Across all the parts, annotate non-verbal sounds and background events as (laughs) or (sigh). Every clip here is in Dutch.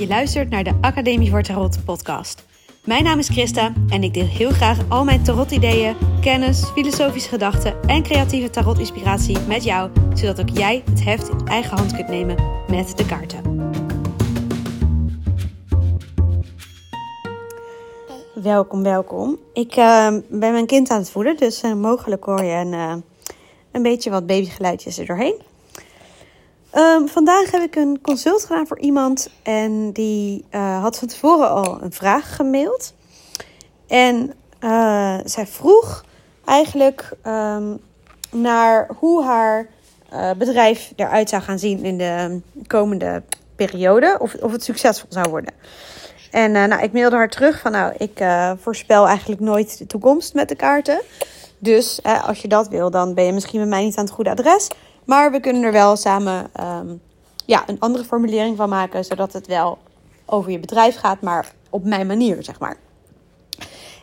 Je luistert naar de Academie voor Tarot podcast. Mijn naam is Christa en ik deel heel graag al mijn tarot-ideeën, kennis, filosofische gedachten en creatieve tarot-inspiratie met jou, zodat ook jij het heft in eigen hand kunt nemen met de kaarten. Welkom, welkom. Ik uh, ben mijn kind aan het voeden, dus uh, mogelijk hoor je een, uh, een beetje wat babygeluidjes er doorheen. Um, vandaag heb ik een consult gedaan voor iemand en die uh, had van tevoren al een vraag gemaild. En uh, zij vroeg eigenlijk um, naar hoe haar uh, bedrijf eruit zou gaan zien in de komende periode. Of, of het succesvol zou worden. En nou, ik mailde haar terug van nou, ik voorspel eigenlijk nooit de toekomst met de kaarten. Dus als je dat wil, dan ben je misschien met mij niet aan het goede adres. Maar we kunnen er wel samen um, ja, een andere formulering van maken, zodat het wel over je bedrijf gaat, maar op mijn manier, zeg maar.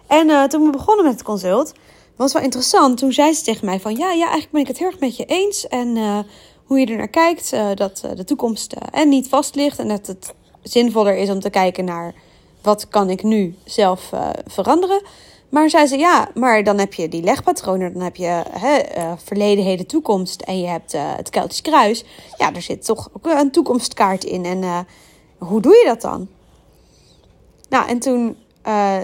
En uh, toen we begonnen met het consult, was wel interessant. Toen zei ze tegen mij van, ja, ja, eigenlijk ben ik het heel erg met je eens. En uh, hoe je er naar kijkt, uh, dat de toekomst en niet vast ligt. En dat het zinvoller is om te kijken naar, wat kan ik nu zelf veranderen. Maar zei ze, ja, maar dan heb je die legpatronen, dan heb je hè, uh, verleden, heden, toekomst en je hebt uh, het Keltisch Kruis. Ja, er zit toch ook een toekomstkaart in. En uh, hoe doe je dat dan? Nou, en toen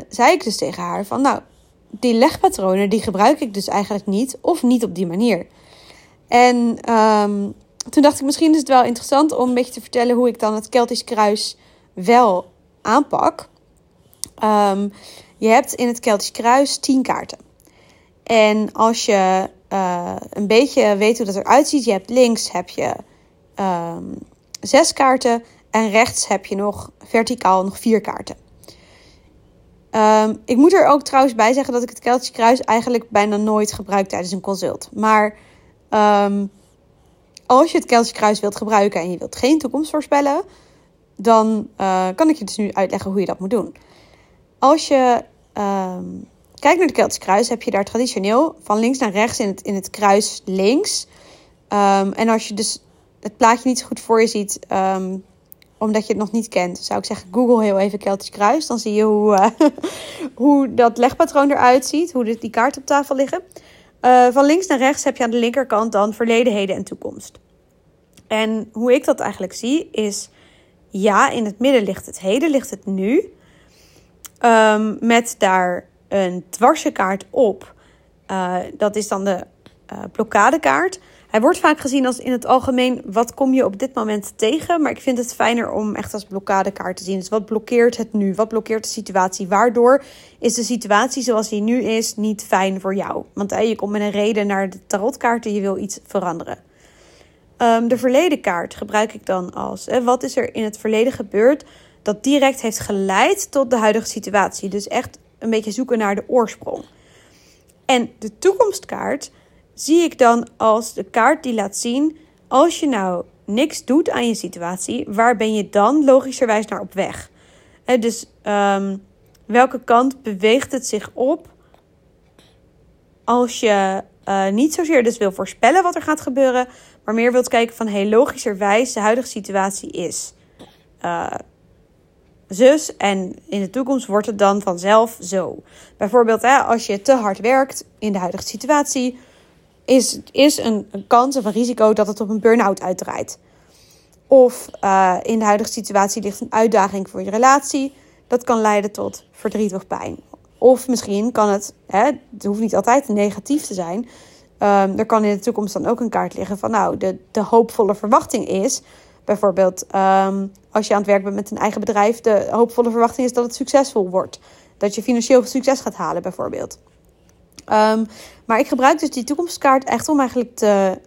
zei ik dus tegen haar van, nou, die legpatronen, die gebruik ik dus eigenlijk niet of niet op die manier. En um, toen dacht ik, misschien is het wel interessant om een beetje te vertellen hoe ik dan het Keltisch Kruis wel aanpak. Um, je hebt in het Keltisch Kruis 10 kaarten. En als je uh, een beetje weet hoe dat eruit ziet, je hebt links heb je um, zes kaarten en rechts heb je nog verticaal nog vier kaarten. Um, ik moet er ook trouwens bij zeggen dat ik het Keltisch Kruis eigenlijk bijna nooit gebruik tijdens een consult. Maar um, als je het Keltisch Kruis wilt gebruiken en je wilt geen toekomst voorspellen, dan uh, kan ik je dus nu uitleggen hoe je dat moet doen. Als je um, kijk naar de Keltisch kruis, heb je daar traditioneel van links naar rechts in het, in het kruis links. Um, en als je dus het plaatje niet zo goed voor je ziet, um, omdat je het nog niet kent, zou ik zeggen: Google heel even Keltisch kruis. Dan zie je hoe, uh, (laughs) hoe dat legpatroon eruit ziet, hoe de, die kaarten op tafel liggen. Uh, van links naar rechts heb je aan de linkerkant dan verleden, heden en toekomst. En hoe ik dat eigenlijk zie, is ja, in het midden ligt het heden, ligt het nu. Um, met daar een dwarsenkaart op. Uh, dat is dan de uh, blokkadekaart. Hij wordt vaak gezien als in het algemeen wat kom je op dit moment tegen. Maar ik vind het fijner om echt als blokkadekaart te zien. Dus wat blokkeert het nu? Wat blokkeert de situatie? Waardoor is de situatie zoals die nu is niet fijn voor jou? Want je komt met een reden naar de tarotkaart en je wil iets veranderen. Um, de verleden kaart gebruik ik dan als wat is er in het verleden gebeurd dat direct heeft geleid tot de huidige situatie. Dus echt een beetje zoeken naar de oorsprong. En de toekomstkaart zie ik dan als de kaart die laat zien: als je nou niks doet aan je situatie, waar ben je dan logischerwijs naar op weg? Dus um, welke kant beweegt het zich op als je uh, niet zozeer dus wil voorspellen wat er gaat gebeuren, maar meer wilt kijken van hey, logischerwijs de huidige situatie is. Uh, zus en in de toekomst wordt het dan vanzelf zo. Bijvoorbeeld, hè, als je te hard werkt in de huidige situatie, is, is een, kans of een risico dat het op een burn-out uitdraait. Of uh, in de huidige situatie ligt een uitdaging voor je relatie. Dat kan leiden tot verdriet of pijn. Of misschien kan het, hè, het hoeft niet altijd negatief te zijn. Um, er kan in de toekomst dan ook een kaart liggen van, nou, de, de hoopvolle verwachting is Bijvoorbeeld um, als je aan het werk bent met een eigen bedrijf, de hoopvolle verwachting is dat het succesvol wordt. Dat je financieel succes gaat halen, bijvoorbeeld. Um, maar ik gebruik dus die toekomstkaart echt om eigenlijk te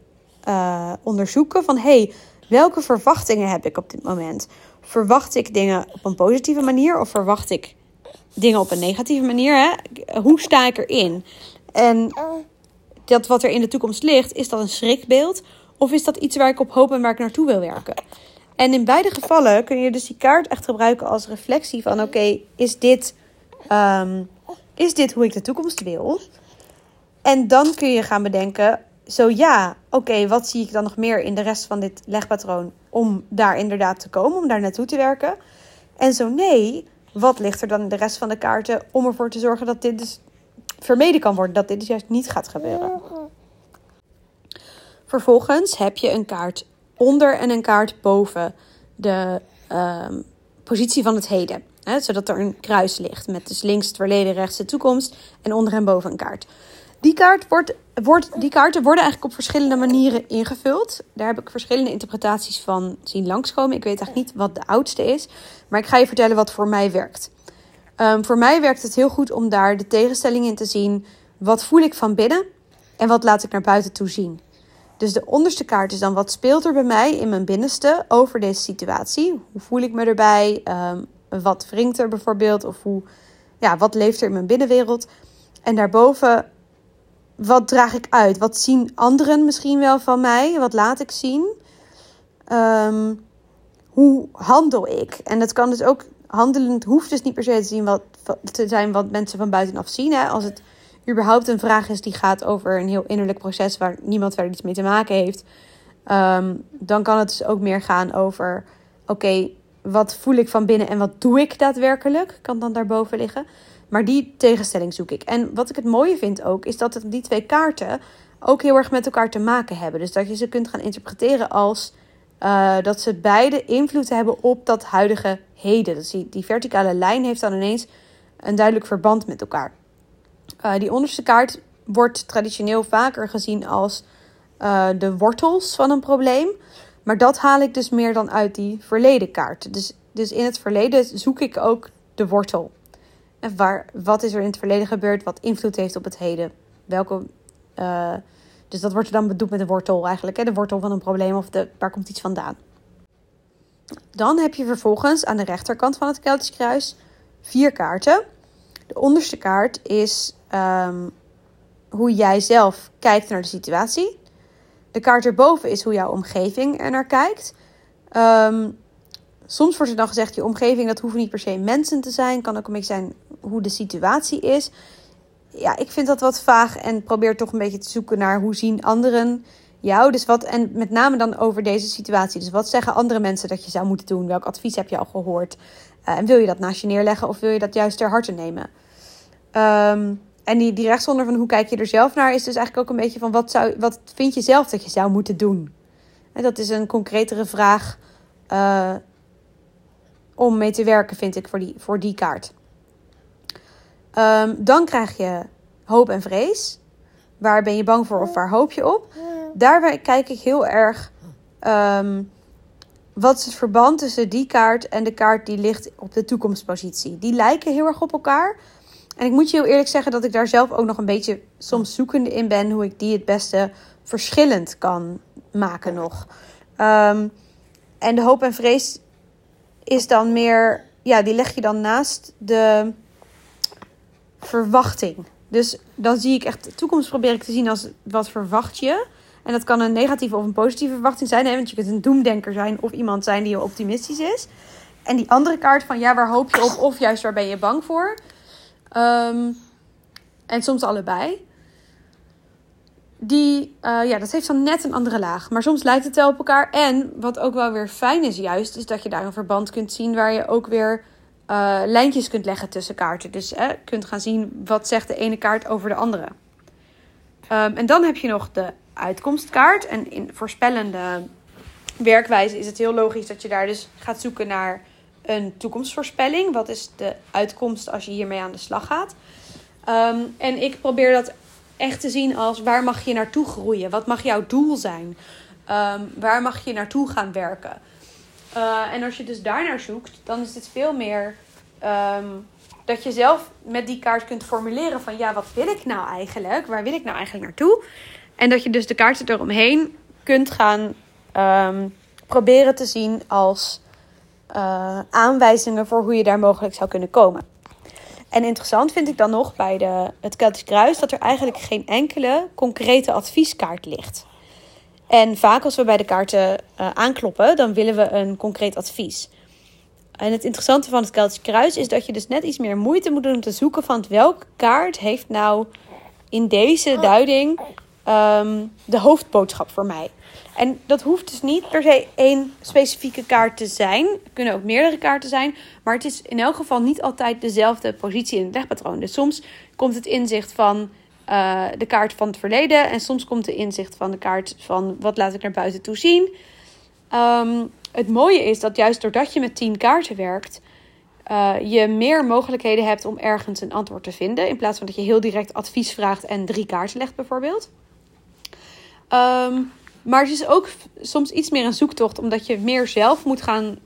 uh, onderzoeken van hey, welke verwachtingen heb ik op dit moment? Verwacht ik dingen op een positieve manier of verwacht ik dingen op een negatieve manier? Hè? Hoe sta ik erin? En dat wat er in de toekomst ligt, is dat een schrikbeeld of is dat iets waar ik op hoop en waar ik naartoe wil werken? En in beide gevallen kun je dus die kaart echt gebruiken als reflectie van: oké, is, dit, um, is dit hoe ik de toekomst wil? En dan kun je gaan bedenken: zo ja, oké, wat zie ik dan nog meer in de rest van dit legpatroon om daar inderdaad te komen, om daar naartoe te werken? En zo nee, wat ligt er dan in de rest van de kaarten om ervoor te zorgen dat dit dus vermeden kan worden, dat dit dus juist niet gaat gebeuren. Vervolgens heb je een kaart onder en een kaart boven de ehm, positie van het heden. Hè, zodat er een kruis ligt met dus links het verleden, rechts de toekomst en onder en boven een kaart. Die, kaart wordt, wordt, die kaarten worden eigenlijk op verschillende manieren ingevuld. Daar heb ik verschillende interpretaties van zien langskomen. Ik weet eigenlijk niet wat de oudste is, maar ik ga je vertellen wat voor mij werkt. Ehm, voor mij werkt het heel goed om daar de tegenstelling in te zien. Wat voel ik van binnen en wat laat ik naar buiten toe zien? Dus de onderste kaart is dan wat speelt er bij mij in mijn binnenste over deze situatie? Hoe voel ik me erbij? Um, wat wringt er bijvoorbeeld? Of hoe, ja, wat leeft er in mijn binnenwereld? En daarboven, wat draag ik uit? Wat zien anderen misschien wel van mij? Wat laat ik zien? Ehm, hoe handel ik? En dat kan dus ook handelend hoeft dus niet per se te, zien wat, te zijn wat mensen van buitenaf zien. Hè? Als het überhaupt een vraag is die gaat over een heel innerlijk proces waar niemand verder iets mee te maken heeft, ehm, dan kan het dus ook meer gaan over: oké, wat voel ik van binnen en wat doe ik daadwerkelijk? Kan dan daarboven liggen. Maar die tegenstelling zoek ik. En wat ik het mooie vind ook, is dat die twee kaarten ook heel erg met elkaar te maken hebben. Dus dat je ze kunt gaan interpreteren als uh, dat ze beide invloed hebben op dat huidige heden. Dus die verticale lijn heeft dan ineens een duidelijk verband met elkaar. Uh, die onderste kaart wordt traditioneel vaker gezien als uh, de wortels van een probleem. Maar dat haal ik dus meer dan uit die verleden kaart. Dus, dus in het verleden zoek ik ook de wortel. En waar, wat is er in het verleden gebeurd wat invloed heeft op het heden? Welke dus dat wordt dan bedoeld met de wortel eigenlijk. Hè? De wortel van een probleem of de, waar komt iets vandaan. Dan heb je vervolgens aan de rechterkant van het Keltisch kruis vier kaarten. De onderste kaart is um, hoe jij zelf kijkt naar de situatie. De kaart erboven is hoe jouw omgeving er naar kijkt. Um, soms wordt er dan gezegd, je omgeving, dat hoeven niet per se mensen te zijn. Kan ook een beetje zijn hoe de situatie is ja, ik vind dat wat vaag en probeer toch een beetje te zoeken naar hoe zien anderen jou. Dus wat, en met name dan over deze situatie. Dus wat zeggen andere mensen dat je zou moeten doen? Welk advies heb je al gehoord? Uh, en wil je dat naast je neerleggen of wil je dat juist ter harte nemen? Um, en die, die rechtsonder van hoe kijk je er zelf naar is dus eigenlijk ook een beetje van wat, zou, wat vind je zelf dat je zou moeten doen? En dat is een concretere vraag uh, om mee te werken, vind ik, voor die, voor die kaart. Um, dan krijg je hoop en vrees. Waar ben je bang voor of waar hoop je op? Daarbij kijk ik heel erg. Um, wat is het verband tussen die kaart en de kaart die ligt op de toekomstpositie? Die lijken heel erg op elkaar. En ik moet je heel eerlijk zeggen dat ik daar zelf ook nog een beetje soms zoekende in ben hoe ik die het beste verschillend kan maken nog. Um, en de hoop en vrees is dan meer, ja, die leg je dan naast de verwachting. Dus dan zie ik echt, de toekomst probeer ik te zien als wat verwacht je. En dat kan een negatieve of een positieve verwachting zijn. Hè? Want je kunt een doemdenker zijn of iemand zijn die optimistisch is. En die andere kaart van ja, waar hoop je op of juist waar ben je bang voor. Um, en soms allebei. Die, uh, ja, dat heeft dan net een andere laag. Maar soms lijkt het wel op elkaar. En wat ook wel weer fijn is juist, is dat je daar een verband kunt zien waar je ook weer uh, lijntjes kunt leggen tussen kaarten. Dus uh, kunt gaan zien wat zegt de ene kaart over de andere. Um, en dan heb je nog de uitkomstkaart. En in voorspellende werkwijze is het heel logisch dat je daar dus gaat zoeken naar een toekomstvoorspelling. Wat is de uitkomst als je hiermee aan de slag gaat? Um, en ik probeer dat echt te zien als waar mag je naartoe groeien? Wat mag jouw doel zijn? Um, waar mag je naartoe gaan werken? Uh, en als je dus daar naar zoekt, dan is het veel meer um, dat je zelf met die kaart kunt formuleren van ja, wat wil ik nou eigenlijk? Waar wil ik nou eigenlijk naartoe? En dat je dus de kaarten eromheen kunt gaan proberen te zien als uh, aanwijzingen voor hoe je daar mogelijk zou kunnen komen. En interessant vind ik dan nog bij de, het Keltisch Kruis dat er eigenlijk geen enkele concrete advieskaart ligt. En vaak als we bij de kaarten uh, aankloppen, dan willen we een concreet advies. En het interessante van het Keltisch Kruis is dat je dus net iets meer moeite moet doen om te zoeken van welke kaart heeft nou in deze duiding ehm, de hoofdboodschap voor mij. En dat hoeft dus niet per se één specifieke kaart te zijn. Het kunnen ook meerdere kaarten zijn. Maar het is in elk geval niet altijd dezelfde positie in het legpatroon. Dus soms komt het inzicht van uh, de kaart van het verleden. En soms komt de inzicht van de kaart van wat laat ik naar buiten toe zien. Um, het mooie is dat juist doordat je met 10 kaarten werkt, uh, je meer mogelijkheden hebt om ergens een antwoord te vinden. In plaats van dat je heel direct advies vraagt en drie kaarten legt, bijvoorbeeld. Um, maar het is ook soms iets meer een zoektocht, omdat je meer zelf moet gaan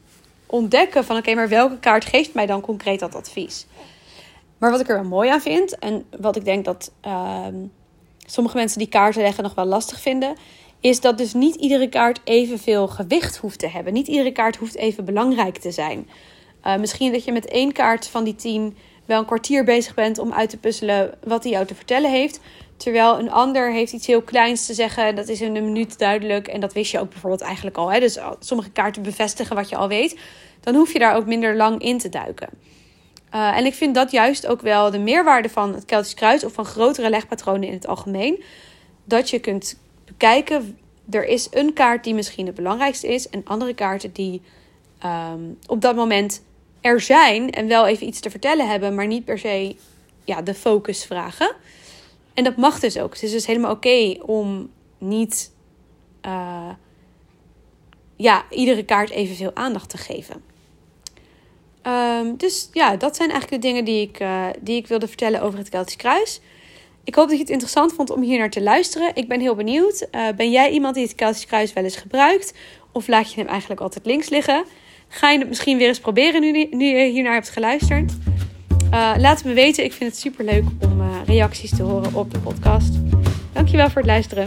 ontdekken van oké, maar welke kaart geeft mij dan concreet dat advies? Maar wat ik er wel mooi aan vind, en wat ik denk dat ehm, sommige mensen die kaarten leggen nog wel lastig vinden, is dat dus niet iedere kaart evenveel gewicht hoeft te hebben. Niet iedere kaart hoeft even belangrijk te zijn. Uh, misschien dat je met één kaart van die tien wel een kwartier bezig bent om uit te puzzelen wat hij jou te vertellen heeft. Terwijl een ander heeft iets heel kleins te zeggen. Dat is in een minuut duidelijk. En dat wist je ook bijvoorbeeld eigenlijk al. Hè? Dus sommige kaarten bevestigen wat je al weet. Dan hoef je daar ook minder lang in te duiken. Uh, en ik vind dat juist ook wel de meerwaarde van het Keltisch Kruis. Of van grotere legpatronen in het algemeen. Dat je kunt bekijken. Er is een kaart die misschien het belangrijkste is. En andere kaarten die um, op dat moment er zijn. En wel even iets te vertellen hebben. Maar niet per se ja, de focus vragen. En dat mag dus ook. Het is dus helemaal oké om niet uh, ja, iedere kaart evenveel aandacht te geven. Um, dus ja, dat zijn eigenlijk de dingen die ik, uh, die ik wilde vertellen over het Keltisch Kruis. Ik hoop dat je het interessant vond om hier naar te luisteren. Ik ben heel benieuwd. Uh, ben jij iemand die het Keltisch Kruis wel eens gebruikt? Of laat je hem eigenlijk altijd links liggen? Ga je het misschien weer eens proberen nu, nu je hiernaar hebt geluisterd? Uh, laat het me weten. Ik vind het super leuk om uh, reacties te horen op de podcast. Dankjewel voor het luisteren.